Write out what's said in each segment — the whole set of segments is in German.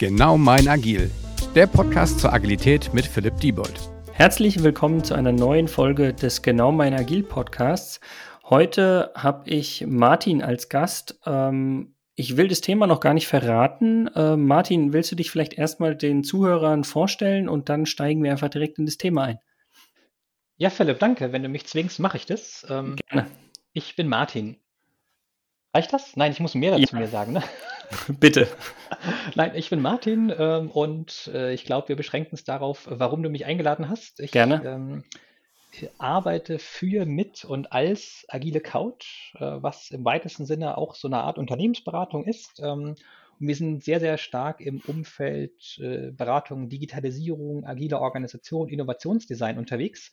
Genau mein Agil, der Podcast zur Agilität mit Philipp Diebold. Herzlich willkommen zu einer neuen Folge des Genau mein Agil Podcasts. Heute habe ich Martin als Gast. Ähm, ich will das Thema noch gar nicht verraten. Äh, Martin, willst du dich vielleicht erstmal den Zuhörern vorstellen und dann steigen wir einfach direkt in das Thema ein? Ja, Philipp, danke. Wenn du mich zwingst, mache ich das. Ähm, Gerne. Ich bin Martin. Reicht das? Nein, ich muss mehr dazu ja. mir sagen, ne? Bitte. Nein, ich bin Martin ähm, und äh, ich glaube, wir beschränken es darauf, warum du mich eingeladen hast. Ich Gerne. Ähm, arbeite für, mit und als agile Couch, äh, was im weitesten Sinne auch so eine Art Unternehmensberatung ist. Ähm, und wir sind sehr, sehr stark im Umfeld äh, Beratung, Digitalisierung, agile Organisation, Innovationsdesign unterwegs.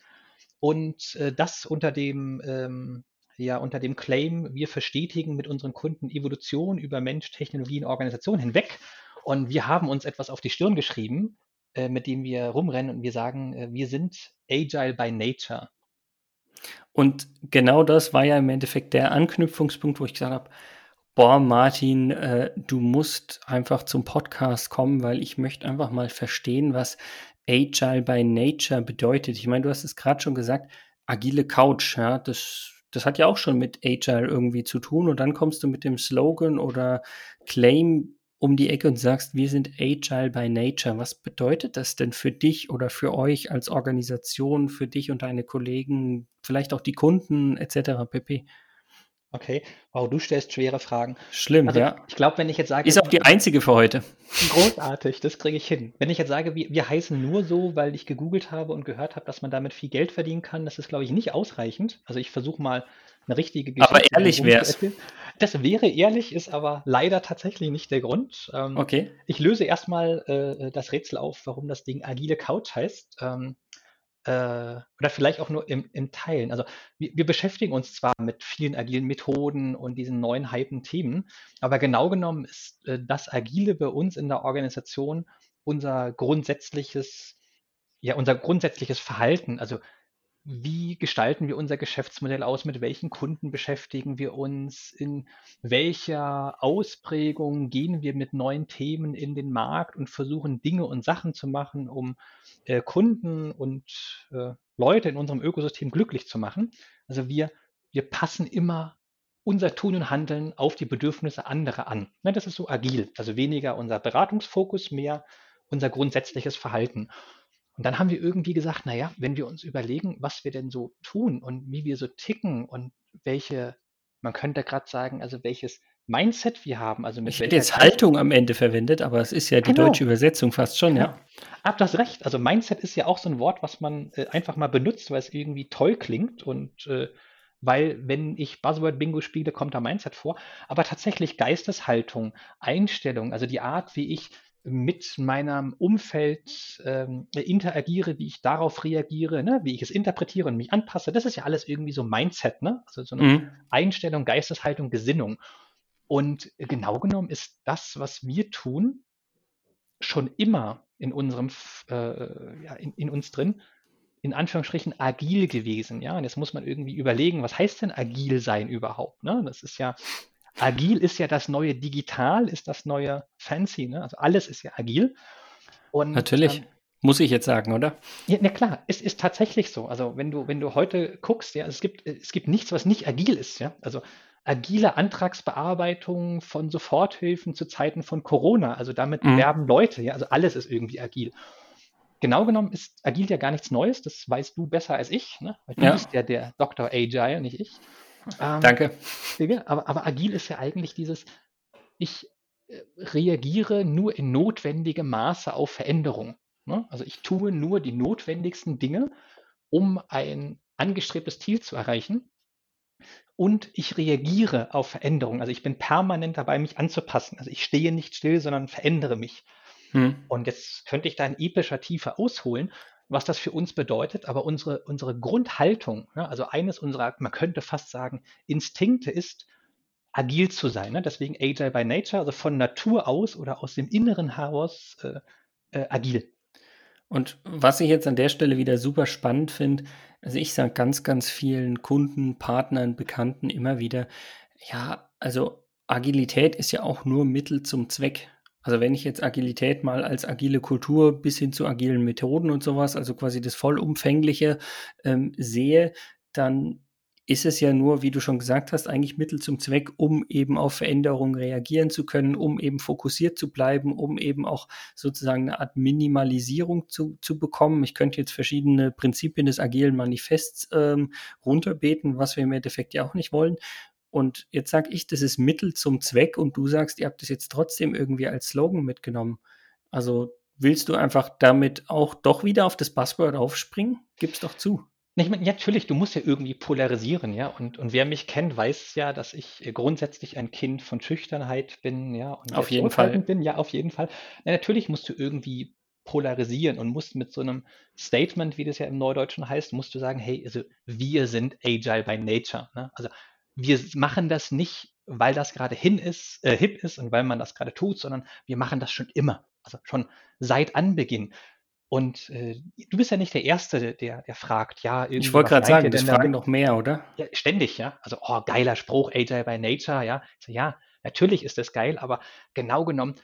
Und äh, das unter dem ähm, ja unter dem Claim, wir verstetigen mit unseren Kunden Evolution über Mensch, Technologie und Organisation hinweg. Und wir haben uns etwas auf die Stirn geschrieben, äh, mit dem wir rumrennen und wir sagen, äh, wir sind agile by nature. Und genau das war ja im Endeffekt der Anknüpfungspunkt, wo ich gesagt habe, boah, Martin, äh, du musst einfach zum Podcast kommen, weil ich möchte einfach mal verstehen, was Agile by Nature bedeutet. Ich meine, du hast es gerade schon gesagt, agile Couch, ja, das das hat ja auch schon mit Agile irgendwie zu tun. Und dann kommst du mit dem Slogan oder Claim um die Ecke und sagst, wir sind Agile by Nature. Was bedeutet das denn für dich oder für euch als Organisation, für dich und deine Kollegen, vielleicht auch die Kunden etc. pp? Okay, wow, du stellst schwere Fragen. Schlimm, also, ja. Ich glaube, wenn ich jetzt sage. Ist auch die einzige für heute. Großartig, das kriege ich hin. Wenn ich jetzt sage, wir, wir heißen nur so, weil ich gegoogelt habe und gehört habe, dass man damit viel Geld verdienen kann, das ist, glaube ich, nicht ausreichend. Also ich versuche mal eine richtige Geschichte. Aber ehrlich wäre es. Das wäre ehrlich, ist aber leider tatsächlich nicht der Grund. Ähm, okay. Ich löse erstmal äh, das Rätsel auf, warum das Ding agile Couch heißt. Ähm, äh, oder vielleicht auch nur im, im Teilen. Also wir, wir, beschäftigen uns zwar mit vielen agilen Methoden und diesen neuen hypen Themen, aber genau genommen ist äh, das Agile bei uns in der Organisation unser grundsätzliches, ja, unser grundsätzliches Verhalten. Also wie gestalten wir unser Geschäftsmodell aus, mit welchen Kunden beschäftigen wir uns, in welcher Ausprägung gehen wir mit neuen Themen in den Markt und versuchen Dinge und Sachen zu machen, um äh, Kunden und äh, Leute in unserem Ökosystem glücklich zu machen. Also wir, wir passen immer unser Tun und Handeln auf die Bedürfnisse anderer an. Das ist so agil, also weniger unser Beratungsfokus, mehr unser grundsätzliches Verhalten. Und dann haben wir irgendwie gesagt, naja, wenn wir uns überlegen, was wir denn so tun und wie wir so ticken und welche, man könnte gerade sagen, also welches Mindset wir haben. Also mit ich hätte jetzt Haltung am Ende verwendet, aber es ist ja die genau. deutsche Übersetzung fast schon, ja. Ab das recht. Also Mindset ist ja auch so ein Wort, was man äh, einfach mal benutzt, weil es irgendwie toll klingt und äh, weil wenn ich Buzzword-Bingo spiele, kommt da Mindset vor. Aber tatsächlich Geisteshaltung, Einstellung, also die Art, wie ich mit meinem Umfeld ähm, interagiere, wie ich darauf reagiere, ne? wie ich es interpretiere und mich anpasse. Das ist ja alles irgendwie so Mindset, ne? also so eine mhm. Einstellung, Geisteshaltung, Gesinnung. Und genau genommen ist das, was wir tun, schon immer in unserem, äh, ja, in, in uns drin, in Anführungsstrichen agil gewesen. Ja, und jetzt muss man irgendwie überlegen, was heißt denn agil sein überhaupt? Ne? Das ist ja agil ist ja das neue Digital, ist das neue Fancy. Ne? Also alles ist ja agil. Und, Natürlich. Ähm, muss ich jetzt sagen, oder? Ja, na klar, es ist tatsächlich so. Also wenn du, wenn du heute guckst, ja, es gibt, es gibt nichts, was nicht agil ist, ja. Also agile Antragsbearbeitung von Soforthilfen zu Zeiten von Corona. Also damit mhm. werben Leute, ja. Also alles ist irgendwie agil. Genau genommen ist agil ja gar nichts Neues, das weißt du besser als ich, ne? Weil du ja. bist ja der Dr. Agile, nicht ich. Ähm, Danke. Aber, aber agil ist ja eigentlich dieses, ich äh, reagiere nur in notwendigem Maße auf Veränderung. Ne? Also ich tue nur die notwendigsten Dinge, um ein angestrebtes Ziel zu erreichen. Und ich reagiere auf Veränderung. Also ich bin permanent dabei, mich anzupassen. Also ich stehe nicht still, sondern verändere mich. Hm. Und jetzt könnte ich da in epischer Tiefe ausholen was das für uns bedeutet, aber unsere, unsere Grundhaltung, ja, also eines unserer, man könnte fast sagen, Instinkte ist, agil zu sein. Ne? Deswegen Agile by Nature, also von Natur aus oder aus dem Inneren heraus äh, äh, agil. Und was ich jetzt an der Stelle wieder super spannend finde, also ich sage ganz, ganz vielen Kunden, Partnern, Bekannten immer wieder, ja, also Agilität ist ja auch nur Mittel zum Zweck. Also wenn ich jetzt Agilität mal als agile Kultur bis hin zu agilen Methoden und sowas, also quasi das vollumfängliche ähm, sehe, dann ist es ja nur, wie du schon gesagt hast, eigentlich Mittel zum Zweck, um eben auf Veränderungen reagieren zu können, um eben fokussiert zu bleiben, um eben auch sozusagen eine Art Minimalisierung zu, zu bekommen. Ich könnte jetzt verschiedene Prinzipien des agilen Manifests ähm, runterbeten, was wir im Endeffekt ja auch nicht wollen. Und jetzt sage ich, das ist Mittel zum Zweck und du sagst, ihr habt das jetzt trotzdem irgendwie als Slogan mitgenommen. Also willst du einfach damit auch doch wieder auf das Buzzword aufspringen? Gib's doch zu. Ich meine, natürlich, du musst ja irgendwie polarisieren, ja. Und, und wer mich kennt, weiß ja, dass ich äh, grundsätzlich ein Kind von Schüchternheit bin, ja. Und auf jeden Fall. bin, ja, auf jeden Fall. Ja, natürlich musst du irgendwie polarisieren und musst mit so einem Statement, wie das ja im Neudeutschen heißt, musst du sagen, hey, also wir sind agile by nature. Ne? Also wir machen das nicht, weil das gerade hin ist, äh, hip ist und weil man das gerade tut, sondern wir machen das schon immer. Also schon seit Anbeginn. Und äh, du bist ja nicht der Erste, der, der fragt, ja. Ich wollte gerade sagen, das fragen noch mehr, oder? Ja, ständig, ja. Also, oh, geiler Spruch, Agile by Nature, ja. So, ja, natürlich ist das geil, aber genau genommen,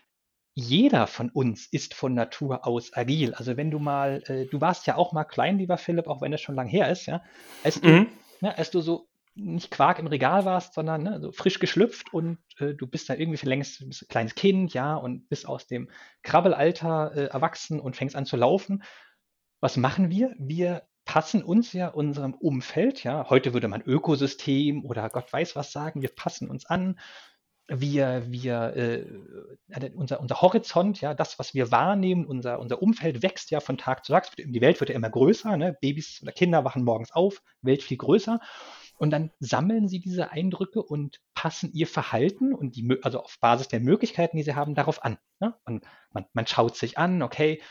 jeder von uns ist von Natur aus agil. Also wenn du mal, äh, du warst ja auch mal klein, lieber Philipp, auch wenn das schon lang her ist, ja, als du, mhm. ne, als du so nicht Quark im Regal warst, sondern ne, so frisch geschlüpft und äh, du bist dann irgendwie für längst ein kleines Kind, ja, und bist aus dem Krabbelalter äh, erwachsen und fängst an zu laufen. Was machen wir? Wir passen uns ja unserem Umfeld, ja, heute würde man Ökosystem oder Gott weiß was sagen, wir passen uns an, wir, wir, äh, unser, unser Horizont, ja, das, was wir wahrnehmen, unser, unser Umfeld wächst ja von Tag zu Tag. Die Welt wird ja immer größer, ne? Babys oder Kinder wachen morgens auf, Welt viel größer. Und dann sammeln sie diese Eindrücke und passen ihr Verhalten und die, also auf Basis der Möglichkeiten, die sie haben, darauf an. Ne? Und man, man schaut sich an, okay,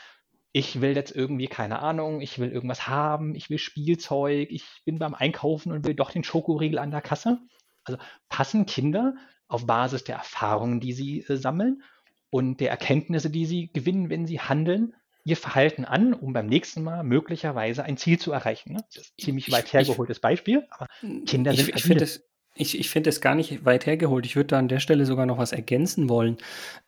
ich will jetzt irgendwie, keine Ahnung, ich will irgendwas haben, ich will Spielzeug, ich bin beim Einkaufen und will doch den Schokoriegel an der Kasse. Also passen Kinder auf Basis der Erfahrungen, die sie äh, sammeln und der Erkenntnisse, die sie gewinnen, wenn sie handeln, ihr Verhalten an, um beim nächsten Mal möglicherweise ein Ziel zu erreichen. Ne? Das ist ein ziemlich weit hergeholtes Beispiel, aber Kinder sind ich, ich finde es ich, ich finde es gar nicht weit hergeholt. Ich würde da an der Stelle sogar noch was ergänzen wollen.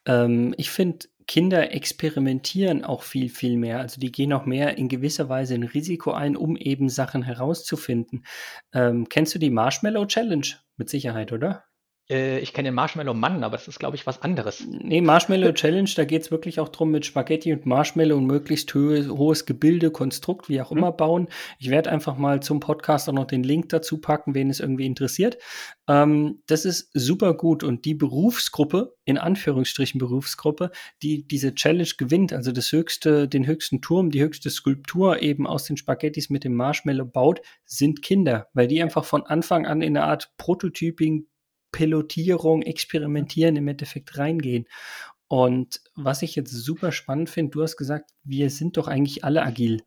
Ähm, ich finde, Kinder experimentieren auch viel, viel mehr. Also die gehen auch mehr in gewisser Weise ein Risiko ein, um eben Sachen herauszufinden. Ähm, kennst du die Marshmallow Challenge? Mit Sicherheit, oder? Äh, ich kenne den Marshmallow Mann, aber das ist, glaube ich, was anderes. Nee, Marshmallow Challenge, da geht es wirklich auch darum, mit Spaghetti und Marshmallow und möglichst ho hohes Gebilde, Konstrukt, wie auch immer, mhm. bauen. Ich werde einfach mal zum Podcast auch noch den Link dazu packen, wen es irgendwie interessiert. Ähm, das ist super gut und die Berufsgruppe, in Anführungsstrichen Berufsgruppe, die diese Challenge gewinnt, also das höchste, den höchsten Turm, die höchste Skulptur eben aus den Spaghettis mit dem Marshmallow baut, sind Kinder, weil die einfach von Anfang an in eine Art Prototyping Pilotierung, Experimentieren im Endeffekt reingehen. Und was ich jetzt super spannend finde, du hast gesagt, wir sind doch eigentlich alle agil.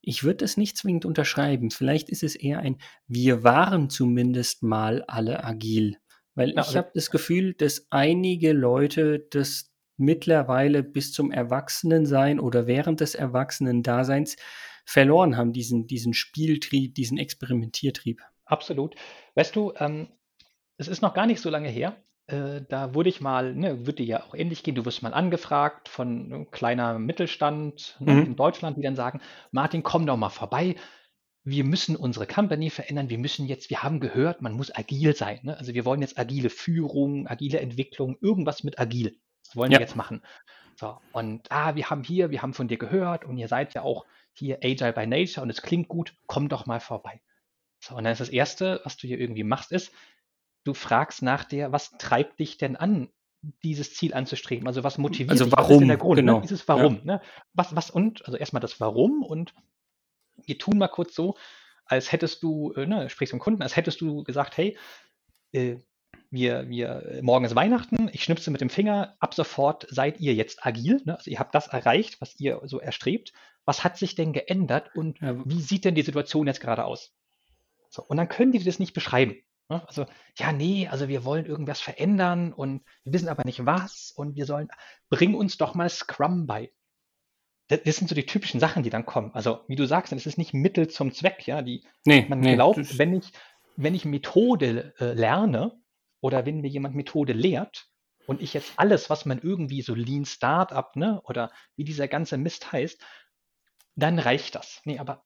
Ich würde das nicht zwingend unterschreiben. Vielleicht ist es eher ein, wir waren zumindest mal alle agil. Weil ich habe das Gefühl, dass einige Leute das mittlerweile bis zum Erwachsenensein oder während des Erwachsenen-Daseins verloren haben, diesen, diesen Spieltrieb, diesen Experimentiertrieb. Absolut. Weißt du, ähm, es ist noch gar nicht so lange her. Äh, da wurde ich mal, ne, wird dir ja auch ähnlich gehen, du wirst mal angefragt von ne, kleiner Mittelstand ne, mhm. in Deutschland, die dann sagen, Martin, komm doch mal vorbei. Wir müssen unsere Company verändern. Wir müssen jetzt, wir haben gehört, man muss agil sein. Ne? Also wir wollen jetzt agile Führung, agile Entwicklung, irgendwas mit agil. Das wollen ja. wir jetzt machen. So, und ah, wir haben hier, wir haben von dir gehört und ihr seid ja auch hier Agile by Nature und es klingt gut, komm doch mal vorbei. So, und dann ist das Erste, was du hier irgendwie machst, ist, du fragst nach der, was treibt dich denn an, dieses Ziel anzustreben? Also was motiviert also dich? warum? der Grund, ne? genau. Ne? Dieses Warum. Ja. Ne? Was, was und, also erstmal das Warum und wir tun mal kurz so, als hättest du, äh, ne, sprichst mit dem Kunden, als hättest du gesagt, hey, äh, wir, wir, morgen ist Weihnachten, ich schnipse mit dem Finger, ab sofort seid ihr jetzt agil, ne? also ihr habt das erreicht, was ihr so erstrebt. Was hat sich denn geändert und ja. wie sieht denn die Situation jetzt gerade aus? So, und dann können die das nicht beschreiben. Ne? Also, ja, nee, also wir wollen irgendwas verändern und wir wissen aber nicht was und wir sollen, bring uns doch mal Scrum bei. Das, das sind so die typischen Sachen, die dann kommen. Also, wie du sagst, es ist nicht Mittel zum Zweck, ja. Die, nee, man nee, glaubt, wenn ich, wenn ich Methode äh, lerne oder wenn mir jemand Methode lehrt, und ich jetzt alles, was man irgendwie so Lean Startup, ne, oder wie dieser ganze Mist heißt, dann reicht das. Nee, aber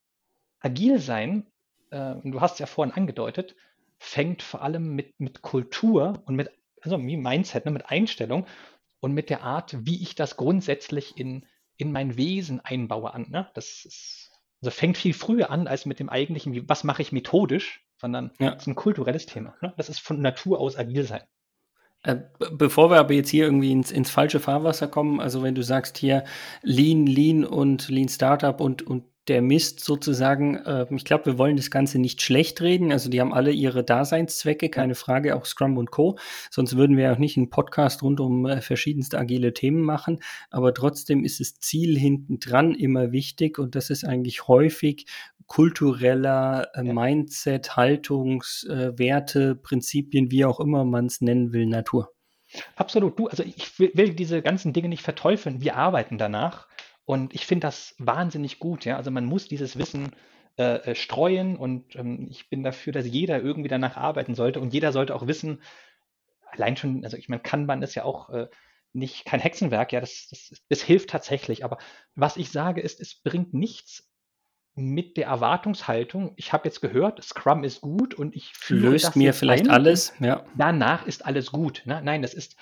agil sein, äh, du hast ja vorhin angedeutet, fängt vor allem mit, mit Kultur und mit, also wie Mindset, ne, mit Einstellung und mit der Art, wie ich das grundsätzlich in, in mein Wesen einbaue an. Ne? Das ist, also fängt viel früher an als mit dem eigentlichen, wie, was mache ich methodisch, sondern ja. das ist ein kulturelles Thema. Ne? Das ist von Natur aus agil sein. Äh, bevor wir aber jetzt hier irgendwie ins, ins falsche Fahrwasser kommen, also wenn du sagst hier Lean, Lean und Lean Startup und, und der Mist sozusagen, äh, ich glaube, wir wollen das Ganze nicht schlecht reden. Also die haben alle ihre Daseinszwecke, keine Frage, auch Scrum und Co. Sonst würden wir auch nicht einen Podcast rund um äh, verschiedenste agile Themen machen. Aber trotzdem ist das Ziel hinten dran immer wichtig und das ist eigentlich häufig kultureller äh. Mindset, Haltungs, äh, Prinzipien, wie auch immer man es nennen will, Natur. Absolut. Du, also ich will, will diese ganzen Dinge nicht verteufeln. Wir arbeiten danach. Und ich finde das wahnsinnig gut. Ja? Also man muss dieses Wissen äh, äh, streuen und ähm, ich bin dafür, dass jeder irgendwie danach arbeiten sollte und jeder sollte auch wissen, allein schon, also ich meine, Kanban ist ja auch äh, nicht kein Hexenwerk, ja, das, das, das hilft tatsächlich. Aber was ich sage ist, es bringt nichts mit der Erwartungshaltung, ich habe jetzt gehört, Scrum ist gut und ich löst mir vielleicht alles, ja. Danach ist alles gut. Ne? Nein, das ist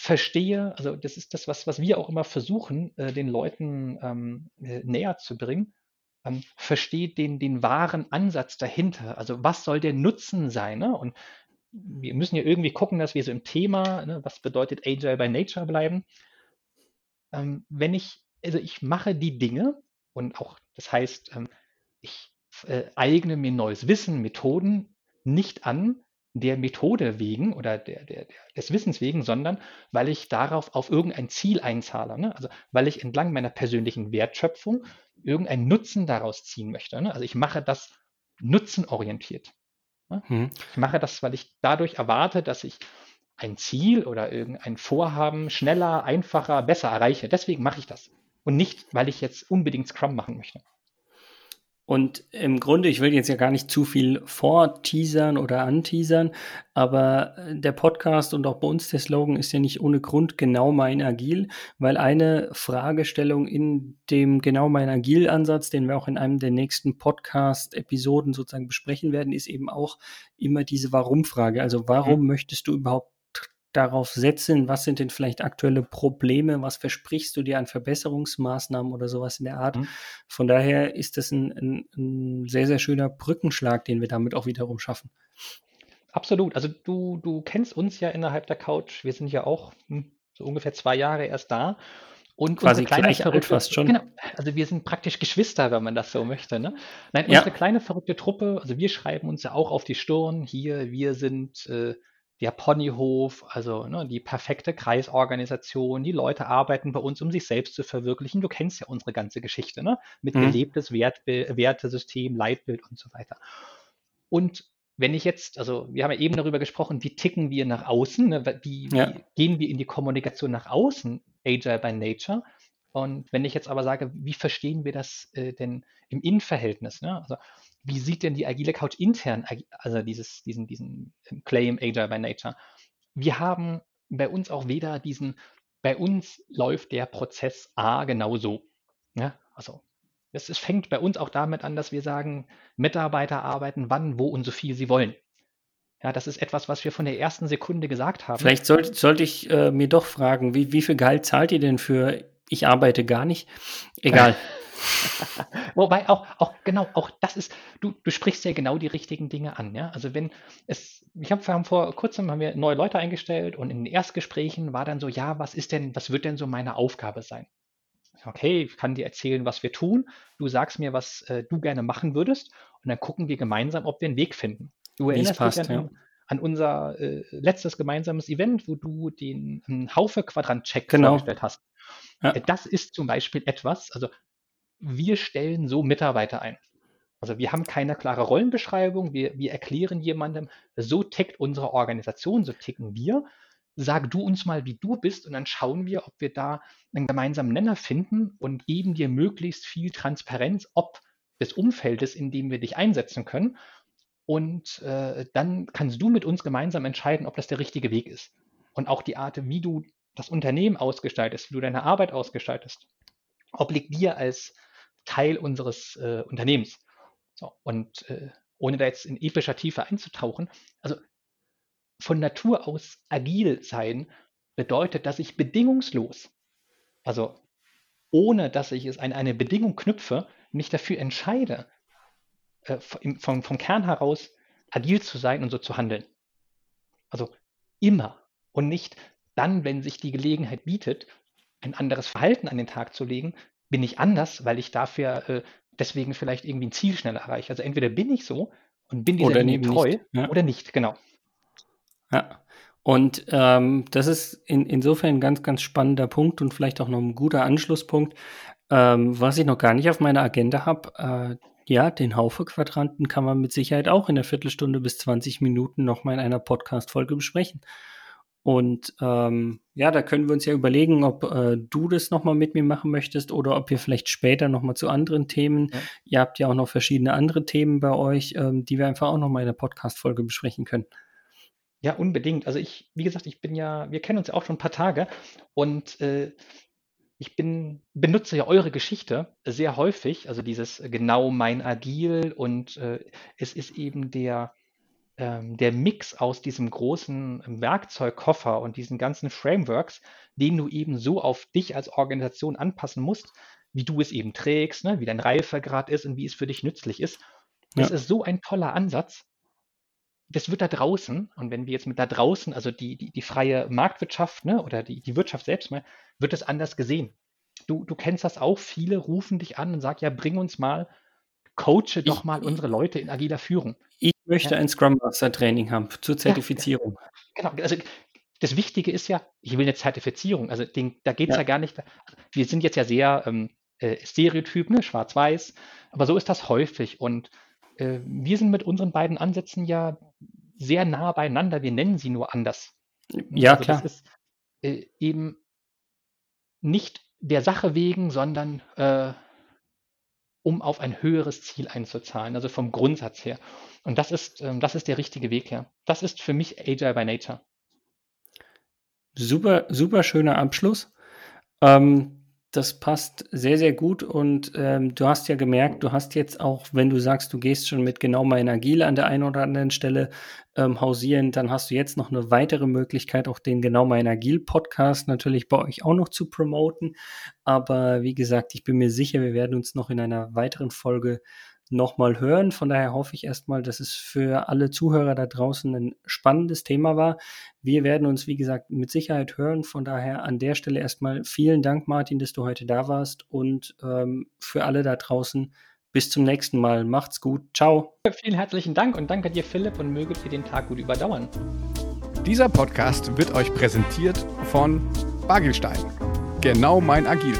verstehe, also das ist das, was, was wir auch immer versuchen, äh, den Leuten ähm, äh, näher zu bringen, ähm, versteht den, den wahren Ansatz dahinter. Also was soll der Nutzen sein? Ne? Und wir müssen ja irgendwie gucken, dass wir so im Thema, ne, was bedeutet Agile by Nature bleiben. Ähm, wenn ich, also ich mache die Dinge und auch, das heißt, ähm, ich äh, eigne mir neues Wissen, Methoden nicht an, der Methode wegen oder der, der, des Wissens wegen, sondern weil ich darauf auf irgendein Ziel einzahle. Ne? Also weil ich entlang meiner persönlichen Wertschöpfung irgendeinen Nutzen daraus ziehen möchte. Ne? Also ich mache das nutzenorientiert. Ne? Hm. Ich mache das, weil ich dadurch erwarte, dass ich ein Ziel oder irgendein Vorhaben schneller, einfacher, besser erreiche. Deswegen mache ich das. Und nicht, weil ich jetzt unbedingt Scrum machen möchte. Und im Grunde, ich will jetzt ja gar nicht zu viel vorteasern oder anteasern, aber äh, der Podcast und auch bei uns der Slogan ist ja nicht ohne Grund genau mein Agil, weil eine Fragestellung in dem genau mein Agil-Ansatz, den wir auch in einem der nächsten Podcast-Episoden sozusagen besprechen werden, ist eben auch immer diese Warum-Frage. Also warum mhm. möchtest du überhaupt darauf setzen, was sind denn vielleicht aktuelle Probleme, was versprichst du dir an Verbesserungsmaßnahmen oder sowas in der Art. Mhm. Von daher ist das ein, ein, ein, sehr, sehr schöner Brückenschlag, den wir damit auch wiederum schaffen. Absolut. Also du, du kennst uns ja innerhalb der Couch. Wir sind ja auch hm, so ungefähr zwei Jahre erst da. Und Quasi gleich verrückt fast schon. Genau, also wir sind praktisch Geschwister, wenn man das so möchte. Ne? Nein, unsere ja. kleine verrückte Truppe, also wir schreiben uns ja auch auf die Stirn, hier, wir sind äh, der Ponyhof, also ne, die perfekte Kreisorganisation. Die Leute arbeiten bei uns, um sich selbst zu verwirklichen. Du kennst ja unsere ganze Geschichte, ne? Mit mhm. gelebtes Wertbild, Wertesystem, Leitbild und so weiter. Und wenn ich jetzt, also wir haben ja eben darüber gesprochen, wie ticken wir nach außen, ne? wie, ja. wie gehen wir in die Kommunikation nach außen, Agile by Nature. Und wenn ich jetzt aber sage, wie verstehen wir das äh, denn im Innenverhältnis? Ne? Also wie sieht denn die agile Couch intern, also dieses, diesen, diesen Claim Agile by Nature? Wir haben bei uns auch weder diesen, bei uns läuft der Prozess A genauso. Ja, also es, fängt bei uns auch damit an, dass wir sagen, Mitarbeiter arbeiten wann, wo und so viel sie wollen. Ja, das ist etwas, was wir von der ersten Sekunde gesagt haben. Vielleicht sollte, sollte ich äh, mir doch fragen, wie, wie viel Gehalt zahlt ihr denn für ich arbeite gar nicht? Egal. Wobei auch, auch, genau, auch das ist, du, du sprichst ja genau die richtigen Dinge an, ja. Also wenn es, ich habe, wir haben vor kurzem haben wir neue Leute eingestellt und in den Erstgesprächen war dann so, ja, was ist denn, was wird denn so meine Aufgabe sein? Okay, ich kann dir erzählen, was wir tun. Du sagst mir, was äh, du gerne machen würdest und dann gucken wir gemeinsam, ob wir einen Weg finden. Du erinnerst passt, dich an, ja. an unser äh, letztes gemeinsames Event, wo du den Haufe-Quadrant-Check genau. vorgestellt hast. Ja. Äh, das ist zum Beispiel etwas, also wir stellen so Mitarbeiter ein. Also wir haben keine klare Rollenbeschreibung, wir, wir erklären jemandem, so tickt unsere Organisation, so ticken wir. Sag du uns mal, wie du bist, und dann schauen wir, ob wir da einen gemeinsamen Nenner finden und geben dir möglichst viel Transparenz, ob des Umfeldes, in dem wir dich einsetzen können. Und äh, dann kannst du mit uns gemeinsam entscheiden, ob das der richtige Weg ist. und auch die Art, wie du das Unternehmen ausgestaltest, wie du deine Arbeit ausgestaltest, obliegt dir als Teil unseres äh, Unternehmens. So, und äh, ohne da jetzt in epischer Tiefe einzutauchen, also von Natur aus agil sein bedeutet, dass ich bedingungslos, also ohne dass ich es an eine Bedingung knüpfe, mich dafür entscheide, äh, vom, vom Kern heraus agil zu sein und so zu handeln. Also immer und nicht dann, wenn sich die Gelegenheit bietet, ein anderes Verhalten an den Tag zu legen, bin ich anders, weil ich dafür äh, deswegen vielleicht irgendwie ein Ziel schneller erreiche. Also entweder bin ich so und bin dieser Linie treu nicht, ja. oder nicht, genau. Ja. Und ähm, das ist in, insofern ein ganz, ganz spannender Punkt und vielleicht auch noch ein guter Anschlusspunkt. Ähm, was ich noch gar nicht auf meiner Agenda habe, äh, ja, den Haufe-Quadranten kann man mit Sicherheit auch in der Viertelstunde bis 20 Minuten nochmal in einer Podcast-Folge besprechen. Und ähm, ja, da können wir uns ja überlegen, ob äh, du das nochmal mit mir machen möchtest oder ob wir vielleicht später nochmal zu anderen Themen. Ja. Ihr habt ja auch noch verschiedene andere Themen bei euch, ähm, die wir einfach auch nochmal in der Podcast-Folge besprechen können. Ja, unbedingt. Also ich, wie gesagt, ich bin ja, wir kennen uns ja auch schon ein paar Tage und äh, ich bin, benutze ja eure Geschichte sehr häufig, also dieses genau mein Agil und äh, es ist eben der, ähm, der Mix aus diesem großen Werkzeugkoffer und diesen ganzen Frameworks, den du eben so auf dich als Organisation anpassen musst, wie du es eben trägst, ne, wie dein Reifegrad ist und wie es für dich nützlich ist. Das ja. ist so ein toller Ansatz. Das wird da draußen, und wenn wir jetzt mit da draußen, also die, die, die freie Marktwirtschaft ne, oder die, die Wirtschaft selbst mal, wird es anders gesehen. Du, du kennst das auch, viele rufen dich an und sagen, ja, bring uns mal coache doch mal unsere Leute in agiler Führung. Ich möchte ja. ein Scrum Master Training haben zur Zertifizierung. Ja, genau, also das Wichtige ist ja, ich will eine Zertifizierung. Also den, da geht es ja. ja. gar nicht. Wir sind jetzt ja sehr ähm, äh, Stereotyp, ne? schwarz-weiß, aber so ist das häufig. Und äh, wir sind mit unseren beiden Ansätzen ja sehr nah beieinander. Wir nennen sie nur anders. Ja, also klar. Das ist äh, eben nicht der Sache wegen, sondern äh, um auf ein höheres Ziel einzuzahlen, also vom Grundsatz her. Und das ist, ähm, das ist der richtige Weg her. Das ist für mich Agile by Nature. Super, super schöner Abschluss. Ähm, das passt sehr, sehr gut und ähm, du hast ja gemerkt, du hast jetzt auch, wenn du sagst, du gehst schon mit genau mein Agil an der einen oder anderen Stelle ähm, hausieren, dann hast du jetzt noch eine weitere Möglichkeit, auch den genau mein Agil Podcast natürlich bei euch auch noch zu promoten. Aber wie gesagt, ich bin mir sicher, wir werden uns noch in einer weiteren Folge nochmal hören. Von daher hoffe ich erstmal, dass es für alle Zuhörer da draußen ein spannendes Thema war. Wir werden uns, wie gesagt, mit Sicherheit hören. Von daher an der Stelle erstmal vielen Dank, Martin, dass du heute da warst und ähm, für alle da draußen. Bis zum nächsten Mal. Macht's gut. Ciao. Vielen herzlichen Dank und danke dir, Philipp, und möget ihr den Tag gut überdauern. Dieser Podcast wird euch präsentiert von Bagelstein. Genau mein Agil.